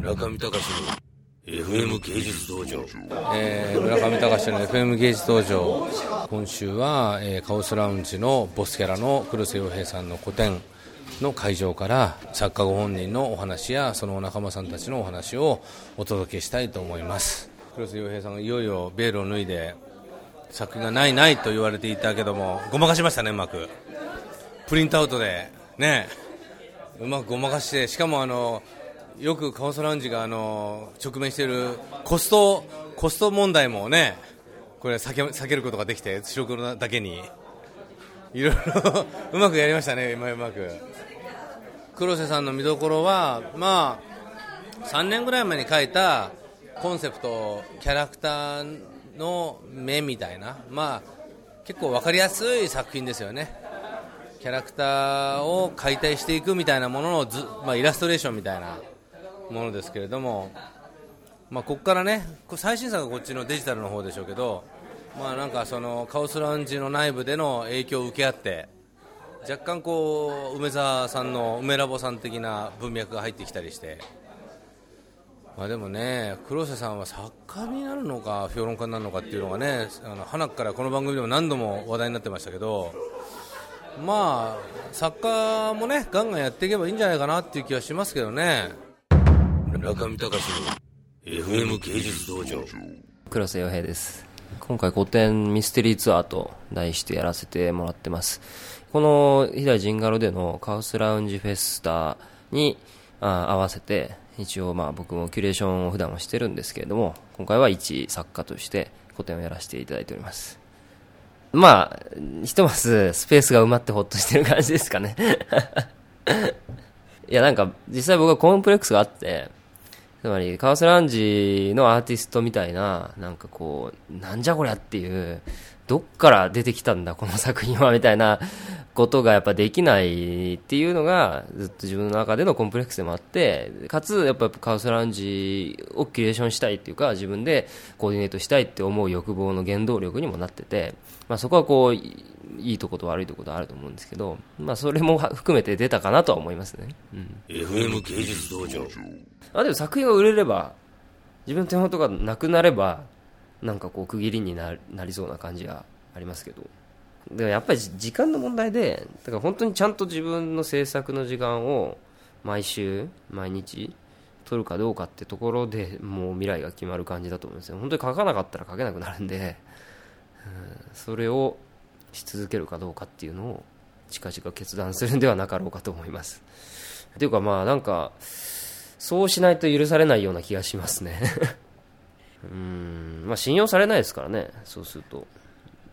村上隆の FM 芸術道場、えー、村上隆の FM 芸術道場。今週は、えー、カオスラウンジのボスキャラの黒瀬洋平さんの個展の会場から作家ご本人のお話やそのお仲間さんたちのお話をお届けしたいと思います。黒瀬洋平さんがいよいよベールを脱いで作品がないないと言われていたけどもごまかしましたねうまく。プリントアウトでね。うまくごまかしてしかもあのよくカオスラウンジがあの直面しているコストコスト問題もねこれ避け避けることができて白黒だけに。いろいろうまくやりましたね今うまく。黒瀬さんの見どころはまあ3年ぐらい前に書いたコンセプトキャラクターの目みたいな。まあ結構分かりやすい作品ですよね。キャラクターを解体していくみたいなもののず、まあ、イラストレーションみたいな。ものですけれども、まあ、ここからね最新作はこっちのデジタルの方でしょうけど、まあ、なんかそのカオスラウンジの内部での影響を受け合って若干こう梅沢さんの梅ラボさん的な文脈が入ってきたりして、まあ、でもね黒瀬さんは作家になるのか評論家になるのかっていうのがねあの花からこの番組でも何度も話題になってましたけどまあ作家もねガンガンやっていけばいいんじゃないかなっていう気はしますけどね。村上隆の FM 芸術道場。黒瀬洋平です。今回古典ミステリーツアーと題してやらせてもらってます。この飛騨ジンガロでのカオスラウンジフェスタにあ合わせて一応まあ僕もキュレーションを普段はしてるんですけれども今回は一作家として古典をやらせていただいております。まあ、ひとまずスペースが埋まってほっとしてる感じですかね。いや、なんか、実際僕はコンプレックスがあって、つまり、カオスランジのアーティストみたいな、なんかこう、なんじゃこりゃっていう、どっから出てきたんだ、この作品は、みたいなことがやっぱできないっていうのが、ずっと自分の中でのコンプレックスでもあって、かつ、やっぱカオスラウンジをキュレーションしたいっていうか、自分でコーディネートしたいって思う欲望の原動力にもなってて、まあそこはこう、いいとこと悪いとことあると思うんですけど、まあそれも含めて出たかなとは思いますね。うん、FM 芸術道場。あ、でも作品が売れれば、自分の手元がなくなれば、なんかこう区切りになりそうな感じがありますけど。でもやっぱり時間の問題でだから本当にちゃんと自分の制作の時間を毎週毎日取るかどうかってところでもう未来が決まる感じだと思うんですよ。本当に書かなかったら書けなくなるんで、それをし続けるかどうかっていうのを近々決断するんではなかろうかと思います。っていうかまあなんかそうしないと許されないような気がしますね。うん。まあ信用されないですからね。そうすると。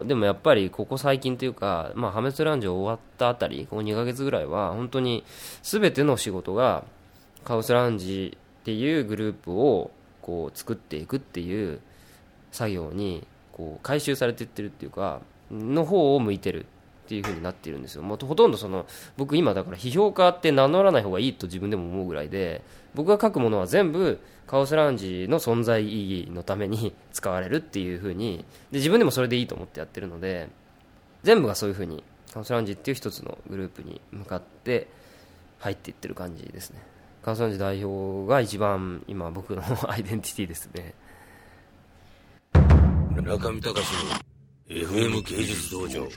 でもやっぱりここ最近というか、まあ、破滅ランジ終わったあたりこの2ヶ月ぐらいは本当に全ての仕事がカオスラウンジっていうグループをこう作っていくっていう作業にこう回収されていってるっていうかの方を向いてるっていう風になっているんですよ。もうほとんどその僕今だから批評家って名乗らない方がいいと自分でも思うぐらいで僕が書くものは全部カオスラウンジの存在意義のために 使われるっていう風にで自分でもそれでいいと思ってやってるので全部がそういう風にカオスラウンジっていう一つのグループに向かって入っていってる感じですね。カオスラウンジ代表が一番今僕のアイデンティティですね。中見隆の FM 芸術道場。